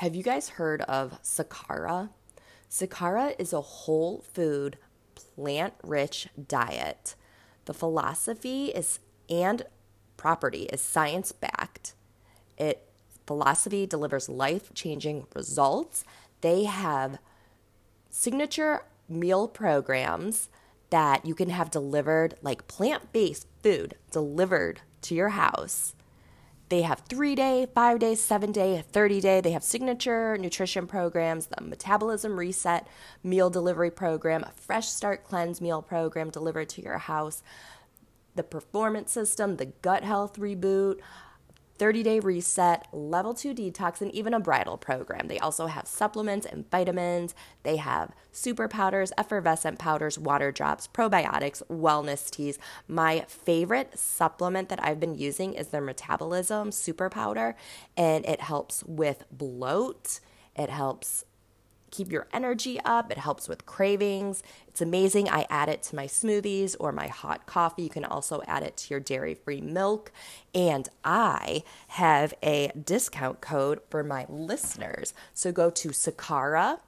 Have you guys heard of Sakara? Sakara is a whole food, plant rich diet. The philosophy is and property is science backed. It philosophy delivers life changing results. They have signature meal programs that you can have delivered, like plant based food delivered to your house they have three day, five day, seven day, 30 day. They have signature nutrition programs, the metabolism reset meal delivery program, a fresh start cleanse meal program delivered to your house, the performance system, the gut health reboot, 30 day reset, level two detox, and even a bridal program. They also have supplements and vitamins. They have super powders, effervescent powders, water drops, probiotics, wellness teas. My favorite supplement that I've been using is their metabolism super powder, and it helps with bloat. It helps keep your energy up. It helps with cravings. It's amazing. I add it to my smoothies or my hot coffee. You can also add it to your dairy free milk. And I have a discount code for my listeners. So go to Sakara,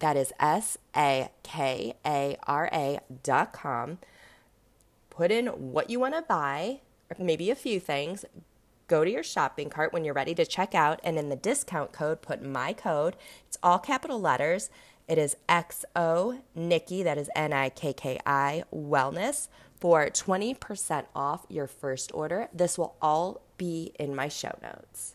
that is S A K A R A dot com. Put in what you want to buy, maybe a few things go to your shopping cart when you're ready to check out, and in the discount code, put my code. It's all capital letters. It is XO Nikki, that is N I K K I Wellness, for 20% off your first order. This will all be in my show notes.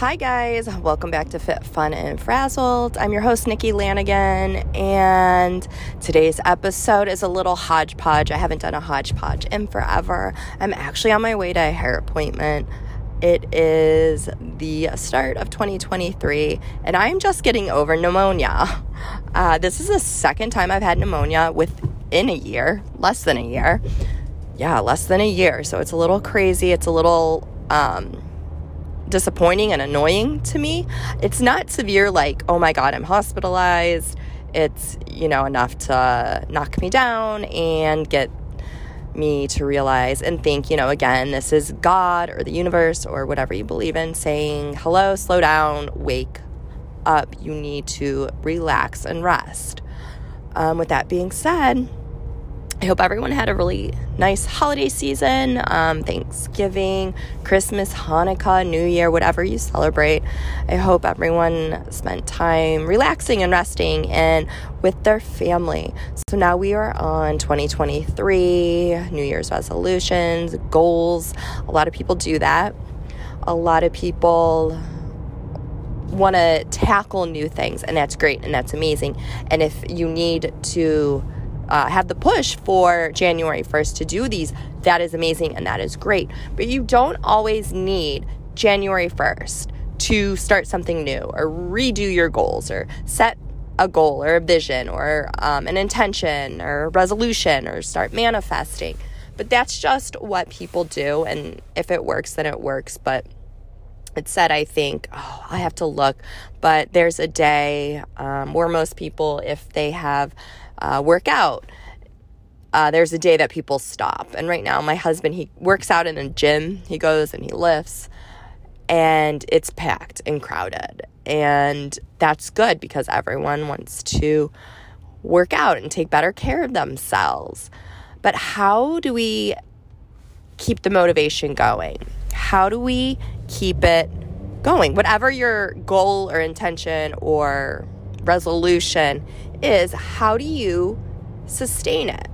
Hi, guys. Welcome back to Fit, Fun, and Frazzled. I'm your host, Nikki Lanigan, and today's episode is a little hodgepodge. I haven't done a hodgepodge in forever. I'm actually on my way to a hair appointment. It is the start of 2023, and I'm just getting over pneumonia. Uh, this is the second time I've had pneumonia within a year, less than a year. Yeah, less than a year. So it's a little crazy. It's a little. Um, disappointing and annoying to me. It's not severe, like, oh my God, I'm hospitalized. It's, you know, enough to knock me down and get me to realize and think, you know, again, this is God or the universe or whatever you believe in saying, hello, slow down, wake up. You need to relax and rest. Um, with that being said, I hope everyone had a really nice holiday season, um, Thanksgiving, Christmas, Hanukkah, New Year, whatever you celebrate. I hope everyone spent time relaxing and resting and with their family. So now we are on 2023, New Year's resolutions, goals. A lot of people do that. A lot of people want to tackle new things, and that's great and that's amazing. And if you need to, uh, have the push for January 1st to do these, that is amazing and that is great. But you don't always need January 1st to start something new or redo your goals or set a goal or a vision or um, an intention or resolution or start manifesting. But that's just what people do. And if it works, then it works. But it said, I think, oh, I have to look. But there's a day um, where most people, if they have uh, work out. Uh, there's a day that people stop. And right now, my husband, he works out in a gym. He goes and he lifts, and it's packed and crowded. And that's good because everyone wants to work out and take better care of themselves. But how do we keep the motivation going? How do we keep it going? Whatever your goal or intention or resolution is how do you sustain it?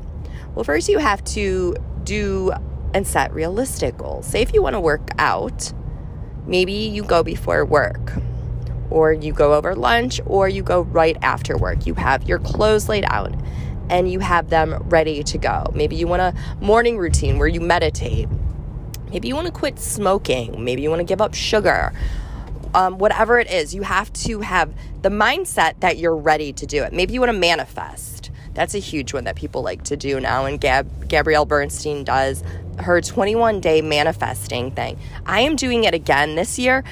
Well, first you have to do and set realistic goals. Say if you want to work out Maybe you go before work, or you go over lunch, or you go right after work. You have your clothes laid out and you have them ready to go. Maybe you want a morning routine where you meditate. Maybe you want to quit smoking. Maybe you want to give up sugar. Um, whatever it is, you have to have the mindset that you're ready to do it. Maybe you want to manifest. That's a huge one that people like to do now, and Gab- Gabrielle Bernstein does her 21 day manifesting thing. I am doing it again this year.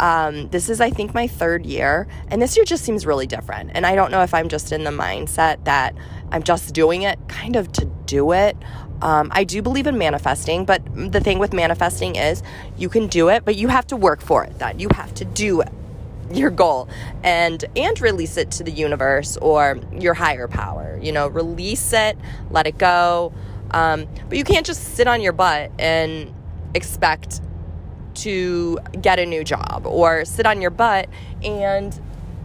Um, this is, I think, my third year, and this year just seems really different. And I don't know if I'm just in the mindset that I'm just doing it kind of to do it. Um, I do believe in manifesting, but the thing with manifesting is you can do it, but you have to work for it. That you have to do it, your goal and and release it to the universe or your higher power. You know, release it, let it go. Um, but you can't just sit on your butt and expect to get a new job or sit on your butt and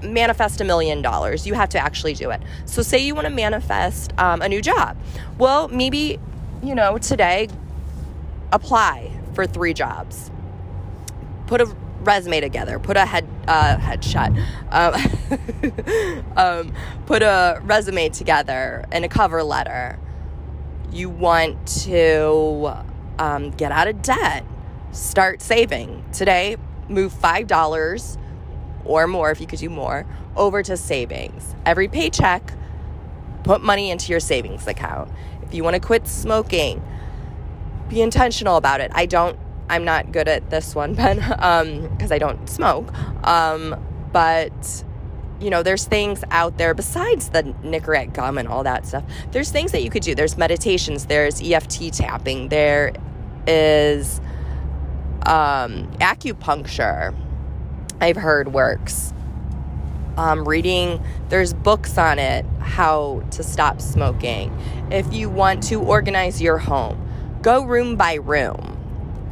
manifest a million dollars. You have to actually do it. So, say you want to manifest um, a new job. Well, maybe, you know, today, apply for three jobs. Put a resume together. Put a head uh, headshot. Um, um, put a resume together and a cover letter. You want to um, get out of debt. Start saving today. Move five dollars or more if you could do more over to savings. Every paycheck, put money into your savings account. If you want to quit smoking, be intentional about it. I don't, I'm not good at this one, Ben, because um, I don't smoke. Um, but, you know, there's things out there besides the Nicorette gum and all that stuff. There's things that you could do. There's meditations, there's EFT tapping, there is um, acupuncture I've heard works. Um, reading, there's books on it, how to stop smoking. If you want to organize your home, go room by room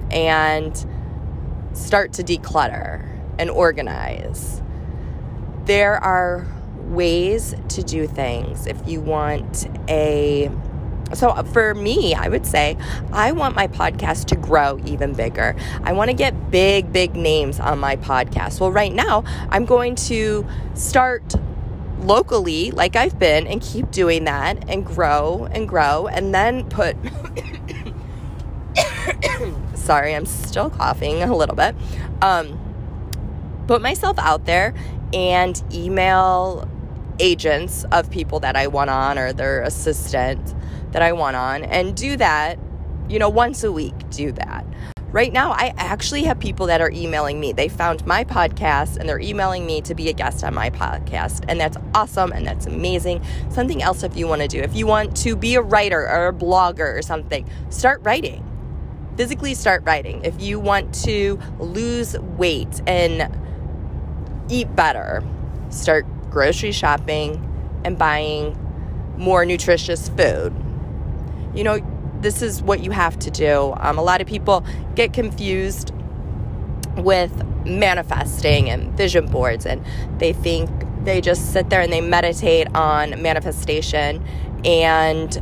and start to declutter and organize. There are ways to do things. If you want a so, uh, for me, I would say I want my podcast to grow even bigger. I want to get big, big names on my podcast. Well, right now, I'm going to start locally, like I've been, and keep doing that and grow and grow, and then put. Sorry, I'm still coughing a little bit. Um, put myself out there and email agents of people that I want on or their assistant that I want on and do that, you know, once a week, do that. Right now, I actually have people that are emailing me. They found my podcast and they're emailing me to be a guest on my podcast. And that's awesome and that's amazing. Something else if you want to do. If you want to be a writer or a blogger or something, start writing. Physically start writing. If you want to lose weight and eat better, start grocery shopping and buying more nutritious food you know, this is what you have to do. Um, a lot of people get confused with manifesting and vision boards, and they think they just sit there and they meditate on manifestation and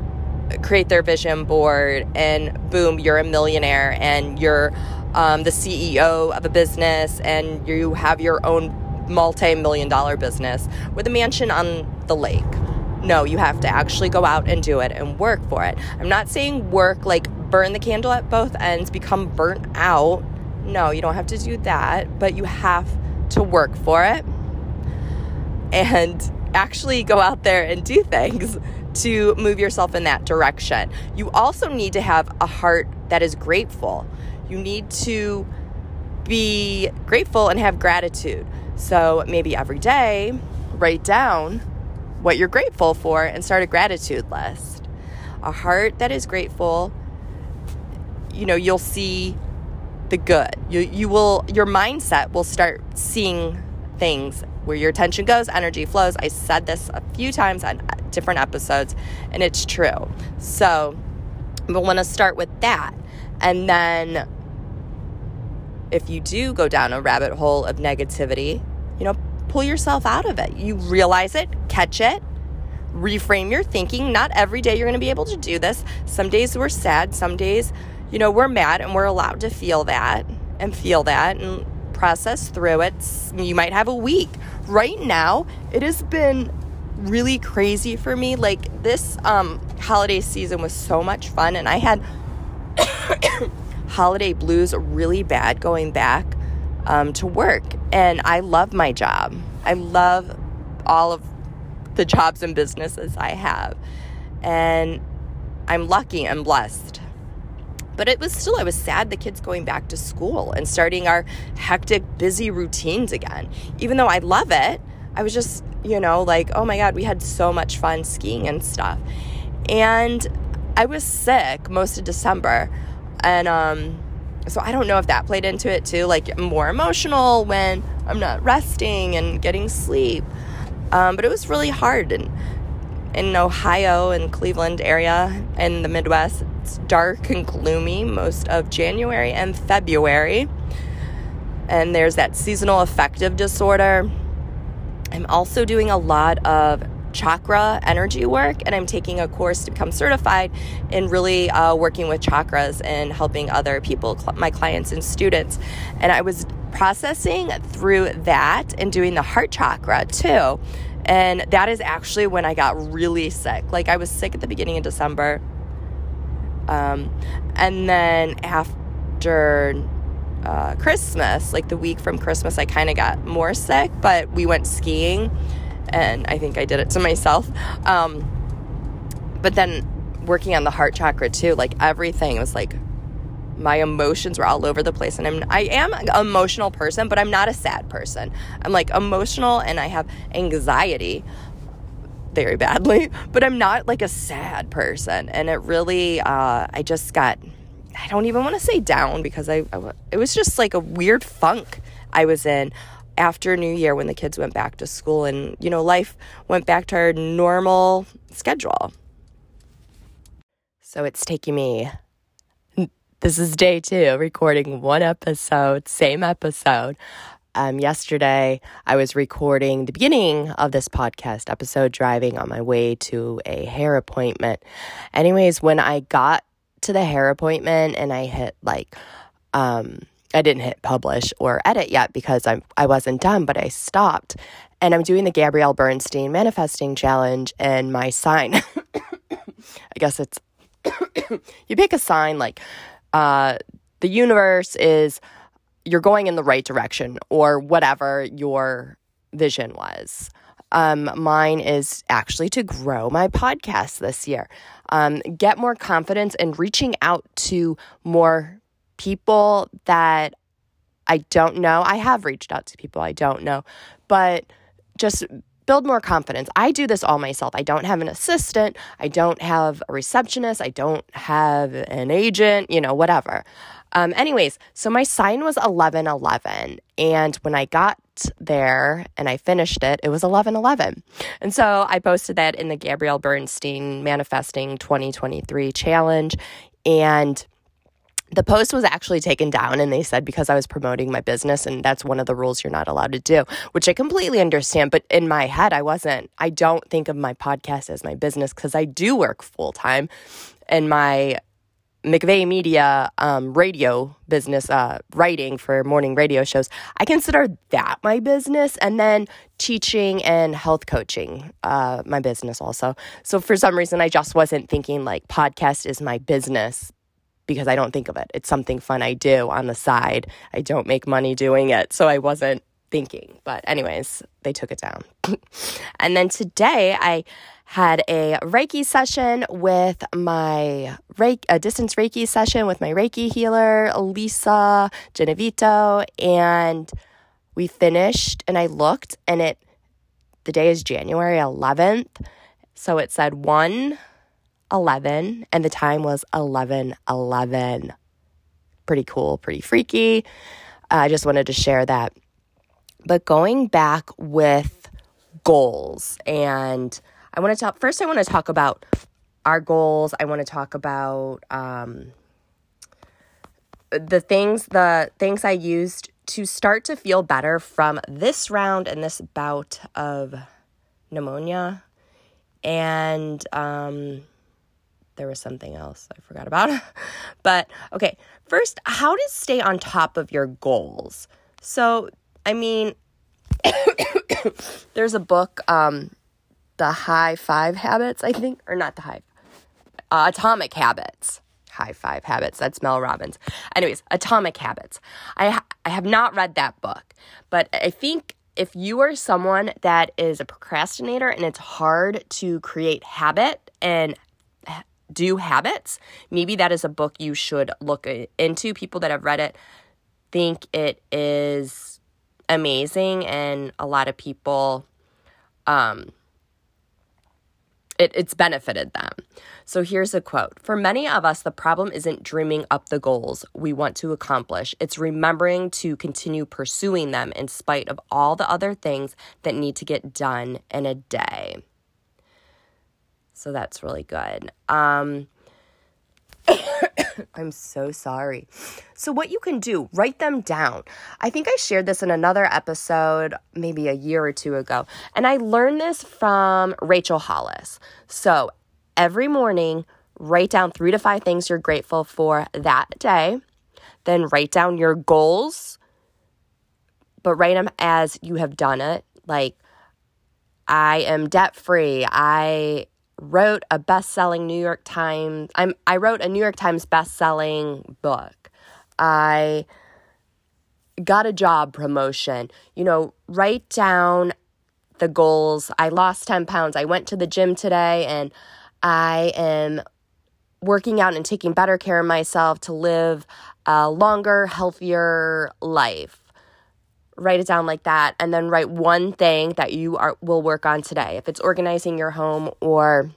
create their vision board, and boom, you're a millionaire and you're um, the CEO of a business and you have your own multi million dollar business with a mansion on the lake. No, you have to actually go out and do it and work for it. I'm not saying work like burn the candle at both ends, become burnt out. No, you don't have to do that, but you have to work for it and actually go out there and do things to move yourself in that direction. You also need to have a heart that is grateful. You need to be grateful and have gratitude. So maybe every day, write down what you're grateful for and start a gratitude list. A heart that is grateful, you know, you'll see the good. You you will your mindset will start seeing things where your attention goes, energy flows. I said this a few times on different episodes and it's true. So, we'll want to start with that. And then if you do go down a rabbit hole of negativity, you know, pull yourself out of it. You realize it, catch it, reframe your thinking. Not every day you're going to be able to do this. Some days we're sad, some days, you know, we're mad and we're allowed to feel that and feel that and process through it. You might have a week. Right now, it has been really crazy for me. Like this um, holiday season was so much fun, and I had holiday blues really bad going back um, to work. And I love my job. I love all of the jobs and businesses I have. And I'm lucky and blessed. But it was still, I was sad the kids going back to school and starting our hectic, busy routines again. Even though I love it, I was just, you know, like, oh my God, we had so much fun skiing and stuff. And I was sick most of December. And um, so I don't know if that played into it too, like more emotional when I'm not resting and getting sleep. Um, but it was really hard. And in Ohio and Cleveland area in the Midwest, it's dark and gloomy most of January and February. And there's that seasonal affective disorder. I'm also doing a lot of chakra energy work, and I'm taking a course to become certified in really uh, working with chakras and helping other people, cl- my clients and students. And I was processing through that and doing the heart chakra too. And that is actually when I got really sick. Like I was sick at the beginning of December. Um, and then after uh, Christmas, like the week from Christmas, I kind of got more sick, but we went skiing and I think I did it to myself. Um, but then working on the heart chakra too, like everything was like my emotions were all over the place and I'm I am an emotional person, but I'm not a sad person. I'm like emotional and I have anxiety very badly, but I'm not like a sad person. And it really uh, I just got I don't even want to say down because I, I it was just like a weird funk I was in after New Year when the kids went back to school and, you know, life went back to our normal schedule. So it's taking me, this is day two, recording one episode, same episode. Um, yesterday, I was recording the beginning of this podcast episode driving on my way to a hair appointment. Anyways, when I got to the hair appointment and I hit like, um, I didn't hit publish or edit yet because I I wasn't done, but I stopped. And I'm doing the Gabrielle Bernstein manifesting challenge and my sign I guess it's you pick a sign like uh the universe is you're going in the right direction or whatever your vision was. Um, mine is actually to grow my podcast this year, um, get more confidence in reaching out to more people that I don't know. I have reached out to people I don't know, but just build more confidence. I do this all myself. I don't have an assistant, I don't have a receptionist, I don't have an agent, you know, whatever. Um, anyways, so my sign was 1111. And when I got there and I finished it, it was 1111. And so I posted that in the Gabrielle Bernstein Manifesting 2023 challenge. And the post was actually taken down and they said because I was promoting my business and that's one of the rules you're not allowed to do, which I completely understand. But in my head, I wasn't, I don't think of my podcast as my business because I do work full time and my McVeigh Media um, radio business, uh, writing for morning radio shows, I consider that my business, and then teaching and health coaching, uh, my business also. So for some reason, I just wasn't thinking like podcast is my business because I don't think of it. It's something fun I do on the side. I don't make money doing it. So I wasn't thinking. But, anyways, they took it down. and then today I had a Reiki session with my Reiki, a distance Reiki session with my Reiki healer, Lisa Genevito. And we finished and I looked and it, the day is January 11th. So it said 1 11 and the time was 11 11. Pretty cool, pretty freaky. Uh, I just wanted to share that. But going back with goals, and I want to talk first, I want to talk about our goals. I want to talk about um, the things, the things I used to start to feel better from this round and this bout of pneumonia. And um, there was something else I forgot about. but okay, first, how to stay on top of your goals. So, I mean, there's a book, um, The High Five Habits, I think, or not The High, uh, Atomic Habits. High Five Habits. That's Mel Robbins. Anyways, Atomic Habits. I ha- I have not read that book, but I think if you are someone that is a procrastinator and it's hard to create habit and do habits, maybe that is a book you should look into. People that have read it think it is amazing, and a lot of people, um, it, it's benefited them. So here's a quote For many of us, the problem isn't dreaming up the goals we want to accomplish, it's remembering to continue pursuing them in spite of all the other things that need to get done in a day. So that's really good. Um, I'm so sorry. So, what you can do, write them down. I think I shared this in another episode, maybe a year or two ago, and I learned this from Rachel Hollis. So, every morning, write down three to five things you're grateful for that day. Then, write down your goals, but write them as you have done it. Like, I am debt free. I wrote a best-selling New York Times I'm I wrote a New York Times best-selling book. I got a job promotion. You know, write down the goals. I lost 10 pounds. I went to the gym today and I am working out and taking better care of myself to live a longer, healthier life. Write it down like that and then write one thing that you are will work on today. If it's organizing your home or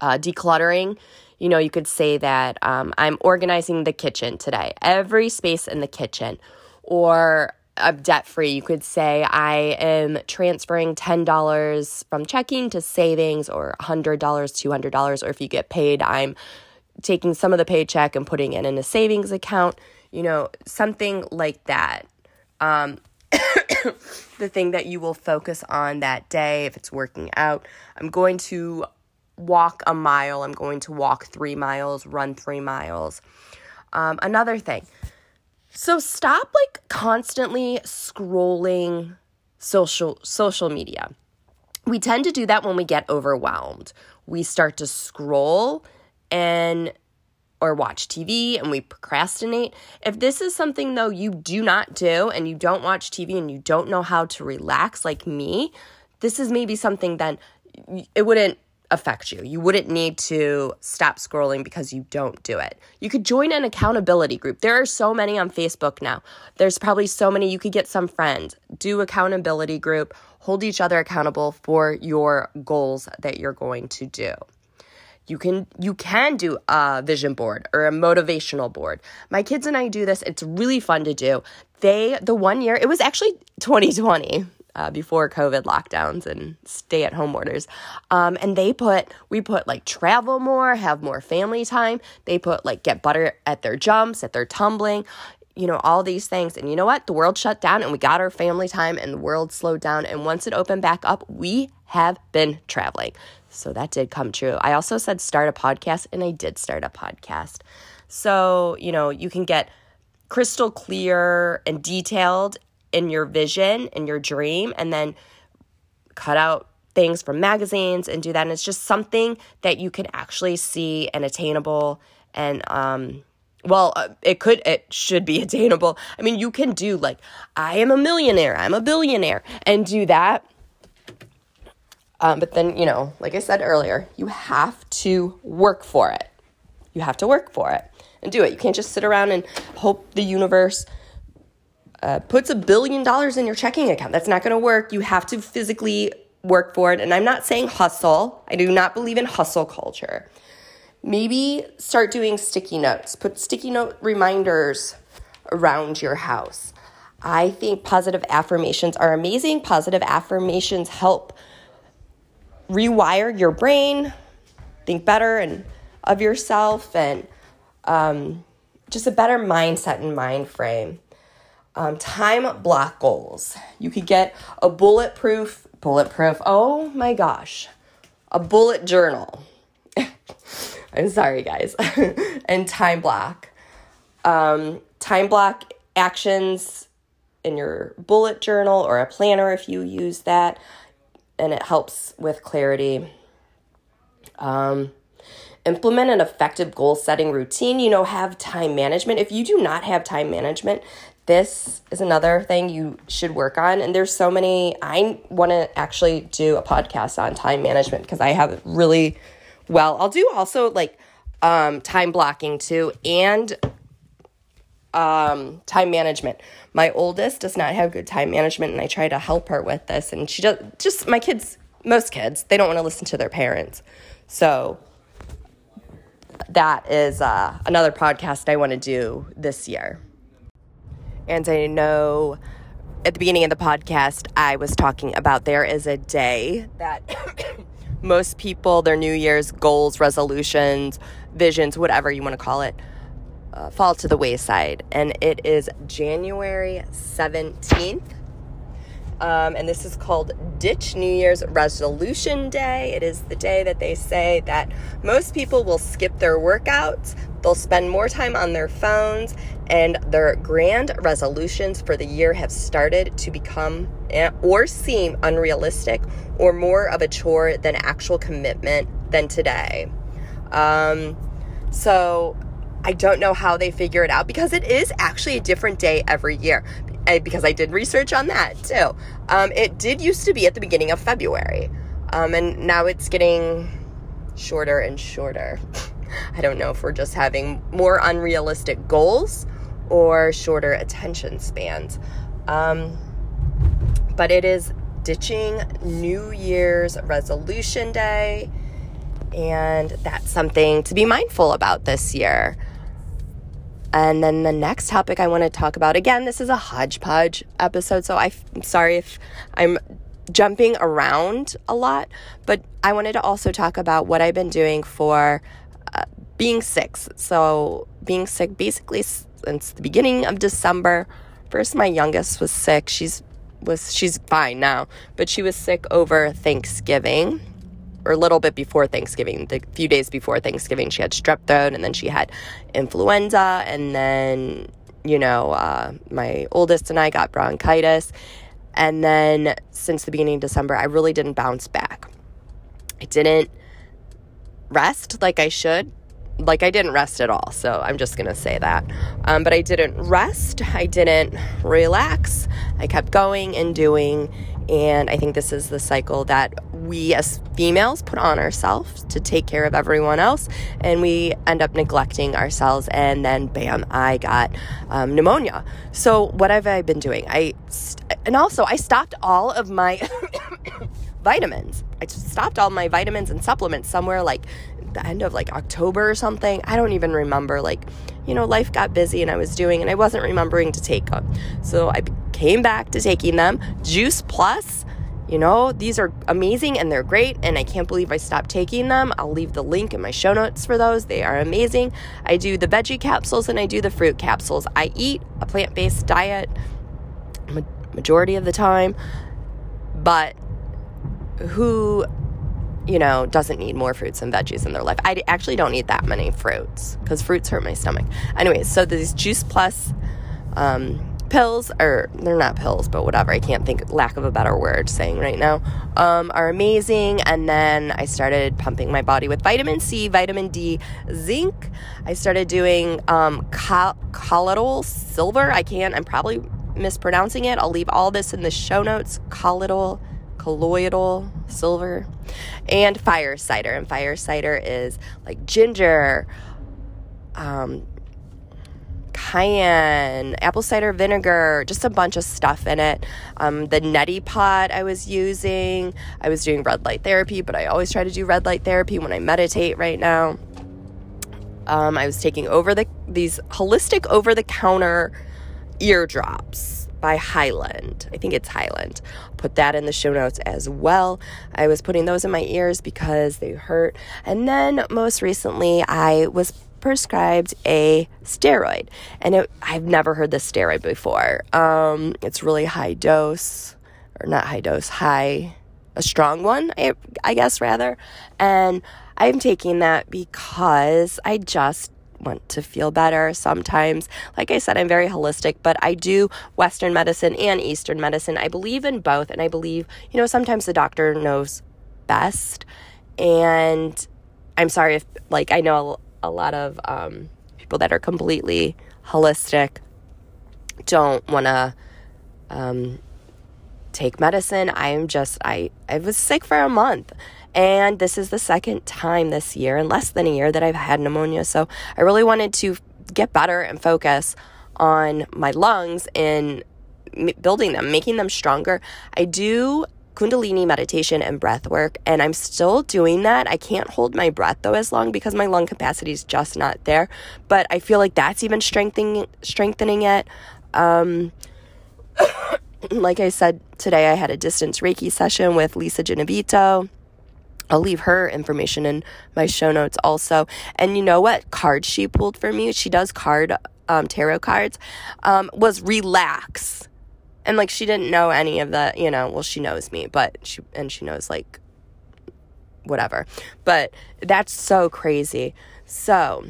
uh, decluttering, you know, you could say that um, I'm organizing the kitchen today, every space in the kitchen. Or I'm debt free, you could say I am transferring $10 from checking to savings or $100, $200. Or if you get paid, I'm taking some of the paycheck and putting it in a savings account, you know, something like that. Um, the thing that you will focus on that day if it's working out. I'm going to walk a mile. I'm going to walk three miles, run three miles. Um, another thing. So stop like constantly scrolling social social media. We tend to do that when we get overwhelmed. We start to scroll and or watch TV and we procrastinate. If this is something though you do not do and you don't watch TV and you don't know how to relax like me, this is maybe something then it wouldn't affect you. You wouldn't need to stop scrolling because you don't do it. You could join an accountability group. There are so many on Facebook now. There's probably so many you could get some friends. Do accountability group, hold each other accountable for your goals that you're going to do. You can you can do a vision board or a motivational board. My kids and I do this. It's really fun to do. They the one year, it was actually 2020 uh, before COVID lockdowns and stay at home orders. Um, and they put, we put like travel more, have more family time. They put like get butter at their jumps, at their tumbling, you know, all these things. And you know what? The world shut down and we got our family time and the world slowed down. And once it opened back up, we have been traveling. So that did come true. I also said start a podcast and I did start a podcast. So, you know, you can get crystal clear and detailed in your vision and your dream and then cut out things from magazines and do that and it's just something that you can actually see and attainable and um well uh, it could it should be attainable i mean you can do like i am a millionaire i'm a billionaire and do that um, but then you know like i said earlier you have to work for it you have to work for it and do it you can't just sit around and hope the universe uh, puts a billion dollars in your checking account. That's not going to work. You have to physically work for it. And I'm not saying hustle, I do not believe in hustle culture. Maybe start doing sticky notes, put sticky note reminders around your house. I think positive affirmations are amazing. Positive affirmations help rewire your brain, think better and of yourself, and um, just a better mindset and mind frame um, time block goals. You could get a bulletproof, bulletproof, oh my gosh, a bullet journal. I'm sorry, guys. and time block. Um, time block actions in your bullet journal or a planner if you use that, and it helps with clarity. Um, implement an effective goal setting routine. You know, have time management. If you do not have time management, this is another thing you should work on. And there's so many, I want to actually do a podcast on time management because I have it really well. I'll do also like um, time blocking too and um, time management. My oldest does not have good time management, and I try to help her with this. And she does just my kids, most kids, they don't want to listen to their parents. So that is uh, another podcast I want to do this year. And I know at the beginning of the podcast, I was talking about there is a day that most people, their New Year's goals, resolutions, visions, whatever you want to call it, uh, fall to the wayside. And it is January 17th. Um, and this is called Ditch New Year's Resolution Day. It is the day that they say that most people will skip their workouts, they'll spend more time on their phones, and their grand resolutions for the year have started to become eh, or seem unrealistic or more of a chore than actual commitment than today. Um, so I don't know how they figure it out because it is actually a different day every year. Eh, because I did research on that too. Um, it did used to be at the beginning of February, um, and now it's getting shorter and shorter. I don't know if we're just having more unrealistic goals or shorter attention spans. Um, but it is ditching New Year's resolution day, and that's something to be mindful about this year. And then the next topic I want to talk about again, this is a hodgepodge episode, so I'm sorry if I'm jumping around a lot, but I wanted to also talk about what I've been doing for uh, being sick. So, being sick basically since the beginning of December. First, my youngest was sick. She's was she's fine now, but she was sick over Thanksgiving or a little bit before Thanksgiving, the few days before Thanksgiving, she had strep throat and then she had influenza. And then, you know, uh, my oldest and I got bronchitis. And then since the beginning of December, I really didn't bounce back. I didn't rest like I should. Like I didn't rest at all. So I'm just going to say that. Um, but I didn't rest. I didn't relax. I kept going and doing. And I think this is the cycle that we as females put on ourselves to take care of everyone else. And we end up neglecting ourselves. And then, bam, I got um, pneumonia. So, what have I been doing? I, st- and also, I stopped all of my vitamins. I stopped all my vitamins and supplements somewhere like the end of like October or something. I don't even remember. Like, you know, life got busy and I was doing, and I wasn't remembering to take them. So I came back to taking them. Juice Plus, you know, these are amazing and they're great, and I can't believe I stopped taking them. I'll leave the link in my show notes for those. They are amazing. I do the veggie capsules and I do the fruit capsules. I eat a plant based diet majority of the time, but who you know, doesn't need more fruits and veggies in their life. I actually don't eat that many fruits because fruits hurt my stomach. Anyways, so these Juice Plus um, pills, or they're not pills, but whatever, I can't think, lack of a better word saying right now, um, are amazing. And then I started pumping my body with vitamin C, vitamin D, zinc. I started doing um, colloidal silver. I can't, I'm probably mispronouncing it. I'll leave all this in the show notes. Colloidal colloidal silver, and fire cider. And fire cider is like ginger, um, cayenne, apple cider vinegar, just a bunch of stuff in it. Um, the neti pot I was using, I was doing red light therapy, but I always try to do red light therapy when I meditate right now. Um, I was taking over the these holistic over the counter eardrops by Highland. I think it's Hyland. put that in the show notes as well. I was putting those in my ears because they hurt. And then most recently, I was prescribed a steroid, and it, I've never heard this steroid before. Um, it's really high dose, or not high dose, high, a strong one, I, I guess rather. And I'm taking that because I just want to feel better sometimes. Like I said, I'm very holistic, but I do Western medicine and Eastern medicine. I believe in both, and I believe, you know, sometimes the doctor knows best. And I'm sorry if, like, I know a, lot of um, people that are completely holistic don't want to um, take medicine. I am just, I, I was sick for a month. And this is the second time this year, in less than a year, that I've had pneumonia. So I really wanted to get better and focus on my lungs and building them, making them stronger. I do Kundalini meditation and breath work, and I'm still doing that. I can't hold my breath though as long because my lung capacity is just not there. But I feel like that's even strengthening strengthening it. Um, like I said today, I had a distance Reiki session with Lisa Genovito. I'll leave her information in my show notes also. And you know what card she pulled for me? She does card um, tarot cards. Um, was relax and like she didn't know any of the you know well she knows me but she and she knows like whatever but that's so crazy so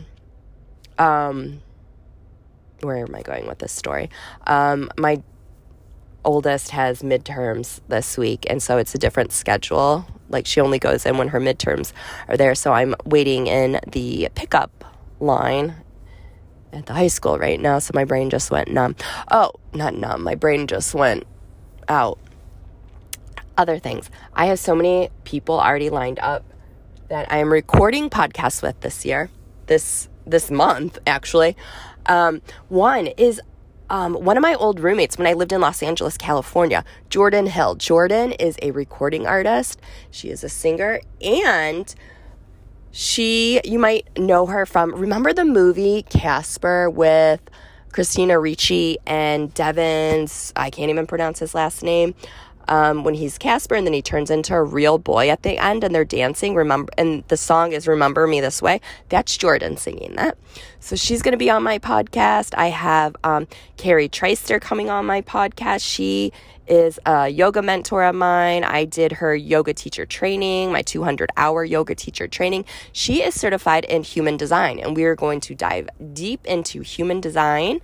um where am i going with this story um my oldest has midterms this week and so it's a different schedule like she only goes in when her midterms are there so i'm waiting in the pickup line at the high school right now, so my brain just went numb. Oh, not numb. My brain just went out. Other things. I have so many people already lined up that I am recording podcasts with this year, this this month actually. Um, one is um, one of my old roommates when I lived in Los Angeles, California, Jordan Hill. Jordan is a recording artist. She is a singer and she, you might know her from, remember the movie Casper with Christina Ricci and Devon's, I can't even pronounce his last name, um, when he's Casper and then he turns into a real boy at the end and they're dancing. Remember, and the song is Remember Me This Way. That's Jordan singing that. So she's going to be on my podcast. I have um, Carrie Trister coming on my podcast. She is a yoga mentor of mine. I did her yoga teacher training, my 200 hour yoga teacher training. She is certified in human design, and we are going to dive deep into human design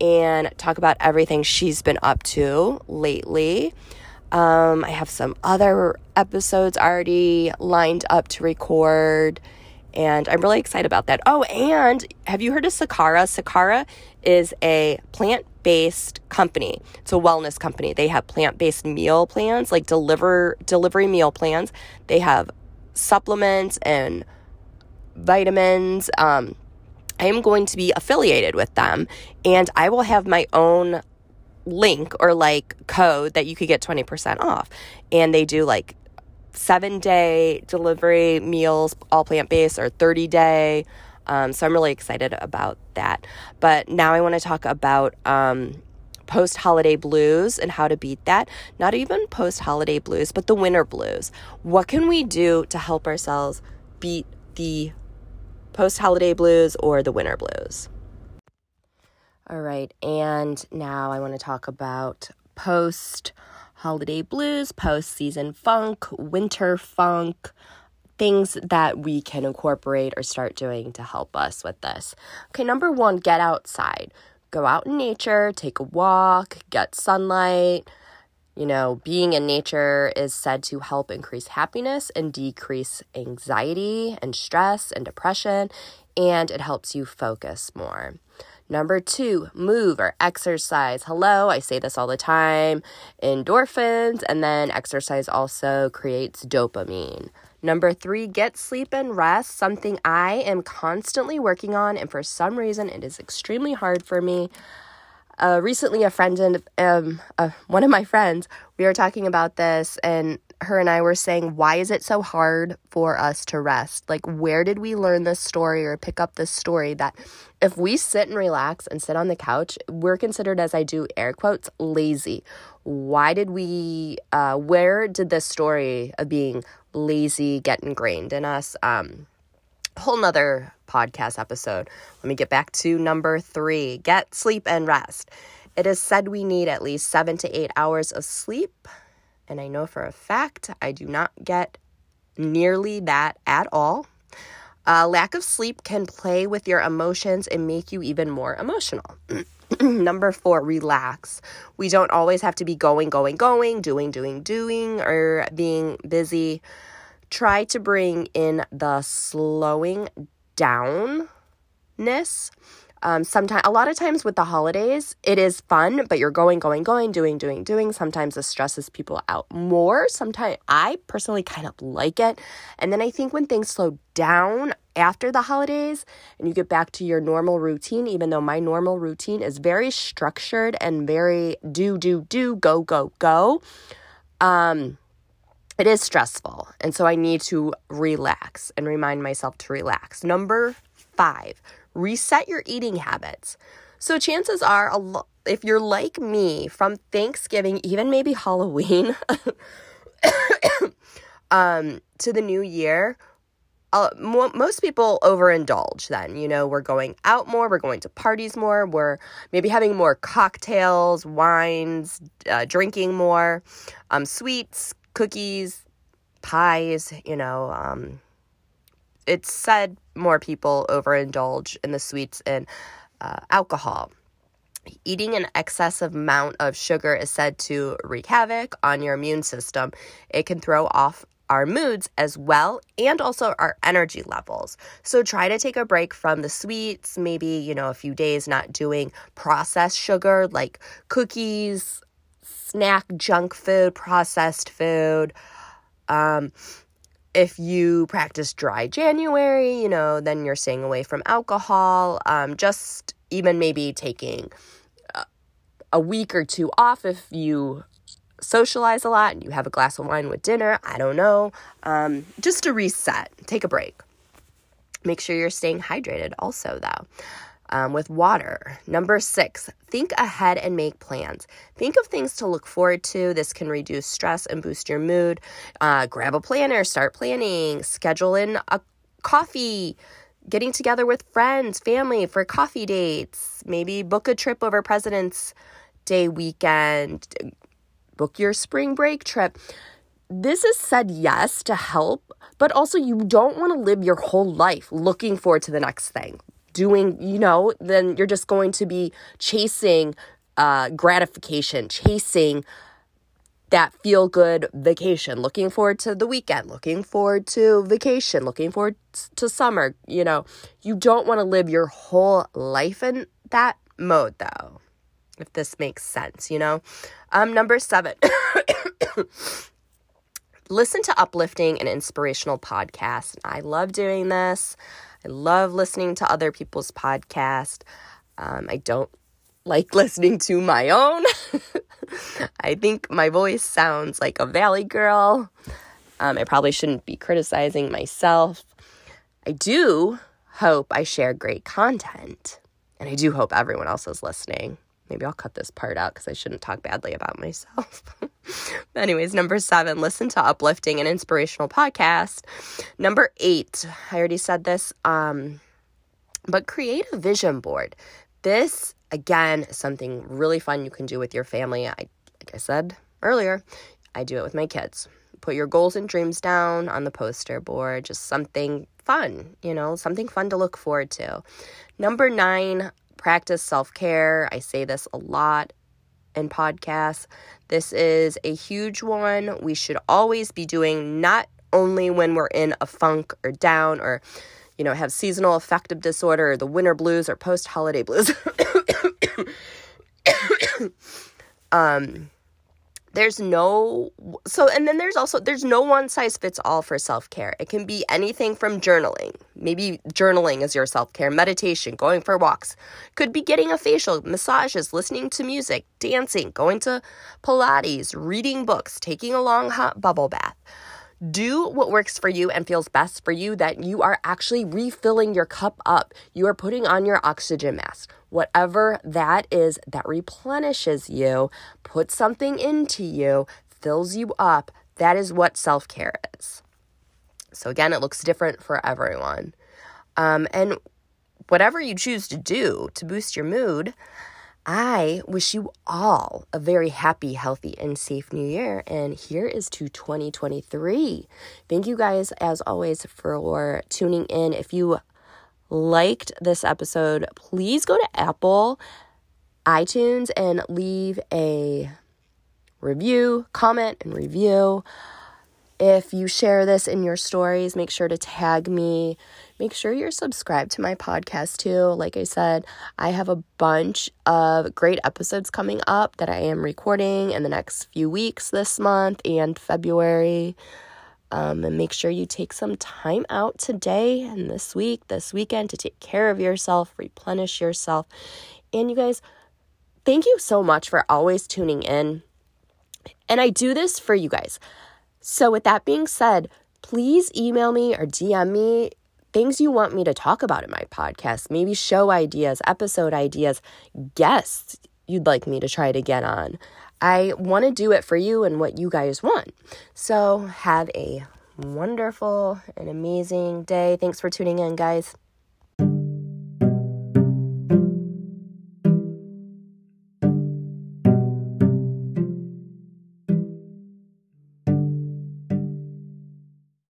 and talk about everything she's been up to lately. Um, I have some other episodes already lined up to record, and I'm really excited about that. Oh, and have you heard of Sakara? Sakara is a plant based company. It's a wellness company. They have plant based meal plans, like deliver delivery meal plans. They have supplements and vitamins. Um, I am going to be affiliated with them, and I will have my own link or like code that you could get 20% off. And they do like seven day delivery meals, all plant based, or 30 day. Um, so I'm really excited about that. But now I want to talk about um, post holiday blues and how to beat that. Not even post holiday blues, but the winter blues. What can we do to help ourselves beat the post holiday blues or the winter blues? All right, and now I want to talk about post holiday blues, post season funk, winter funk, things that we can incorporate or start doing to help us with this. Okay, number one, get outside. Go out in nature, take a walk, get sunlight. You know, being in nature is said to help increase happiness and decrease anxiety and stress and depression, and it helps you focus more. Number two, move or exercise. Hello, I say this all the time. Endorphins, and then exercise also creates dopamine. Number three, get sleep and rest, something I am constantly working on, and for some reason it is extremely hard for me. Uh, recently, a friend and um, uh, one of my friends, we were talking about this, and her and I were saying, why is it so hard for us to rest? Like, where did we learn this story or pick up this story that if we sit and relax and sit on the couch, we're considered, as I do air quotes, lazy? Why did we, uh, where did this story of being lazy get ingrained in us? Um, whole nother podcast episode. Let me get back to number three get sleep and rest. It is said we need at least seven to eight hours of sleep and I know for a fact I do not get nearly that at all. Uh, lack of sleep can play with your emotions and make you even more emotional. Number four, relax. We don't always have to be going, going, going, doing, doing, doing, or being busy. Try to bring in the slowing downness um, sometimes, a lot of times with the holidays, it is fun, but you're going, going, going, doing, doing, doing. Sometimes this stresses people out more. Sometimes I personally kind of like it. And then I think when things slow down after the holidays and you get back to your normal routine, even though my normal routine is very structured and very do, do, do, go, go, go. Um, it is stressful. And so I need to relax and remind myself to relax. Number five, reset your eating habits. So chances are, if you're like me, from Thanksgiving, even maybe Halloween, um, to the new year, uh, mo- most people overindulge then. You know, we're going out more, we're going to parties more, we're maybe having more cocktails, wines, uh, drinking more, um, sweets, cookies, pies, you know, um, it's said more people overindulge in the sweets and uh, alcohol. Eating an excessive amount of sugar is said to wreak havoc on your immune system. It can throw off our moods as well and also our energy levels. So try to take a break from the sweets, maybe, you know, a few days not doing processed sugar like cookies, snack junk food, processed food. Um, if you practice dry January, you know, then you're staying away from alcohol. Um, just even maybe taking a, a week or two off if you socialize a lot and you have a glass of wine with dinner. I don't know. Um, just to reset, take a break. Make sure you're staying hydrated also, though um, with water. Number six, think ahead and make plans. Think of things to look forward to. This can reduce stress and boost your mood. Uh, grab a planner, start planning, schedule in a coffee getting together with friends, family for coffee dates, maybe book a trip over President's Day weekend, book your spring break trip. This is said yes to help, but also you don't want to live your whole life looking forward to the next thing doing, you know, then you're just going to be chasing uh, gratification, chasing that feel good vacation, looking forward to the weekend, looking forward to vacation, looking forward to summer. You know, you don't want to live your whole life in that mode though, if this makes sense, you know? Um, number seven. Listen to uplifting and inspirational podcasts. I love doing this. I love listening to other people's podcasts. Um, I don't like listening to my own. I think my voice sounds like a valley girl. Um, I probably shouldn't be criticizing myself. I do hope I share great content, and I do hope everyone else is listening. Maybe I'll cut this part out because I shouldn't talk badly about myself. Anyways, number seven, listen to uplifting and inspirational podcast. Number eight, I already said this, um, but create a vision board. This, again, something really fun you can do with your family. I, like I said earlier, I do it with my kids. Put your goals and dreams down on the poster board, just something fun, you know, something fun to look forward to. Number nine, practice self care. I say this a lot in podcasts. This is a huge one. We should always be doing not only when we're in a funk or down or you know have seasonal affective disorder or the winter blues or post holiday blues. um there's no so and then there's also there's no one size fits all for self-care. It can be anything from journaling. Maybe journaling is your self-care. Meditation going for walks. Could be getting a facial massages listening to music dancing going to pilates reading books taking a long hot bubble bath do what works for you and feels best for you that you are actually refilling your cup up you are putting on your oxygen mask whatever that is that replenishes you, puts something into you, fills you up. That is what self care is. So, again, it looks different for everyone. Um, and whatever you choose to do to boost your mood, I wish you all a very happy, healthy, and safe new year. And here is to 2023. Thank you guys, as always, for tuning in. If you liked this episode, please go to Apple iTunes and leave a review, comment, and review. If you share this in your stories, make sure to tag me. Make sure you're subscribed to my podcast too. Like I said, I have a bunch of great episodes coming up that I am recording in the next few weeks this month and February. Um, and make sure you take some time out today and this week, this weekend to take care of yourself, replenish yourself. And you guys, thank you so much for always tuning in. And I do this for you guys. So, with that being said, please email me or DM me things you want me to talk about in my podcast, maybe show ideas, episode ideas, guests you'd like me to try to get on. I want to do it for you and what you guys want. So, have a wonderful and amazing day. Thanks for tuning in, guys.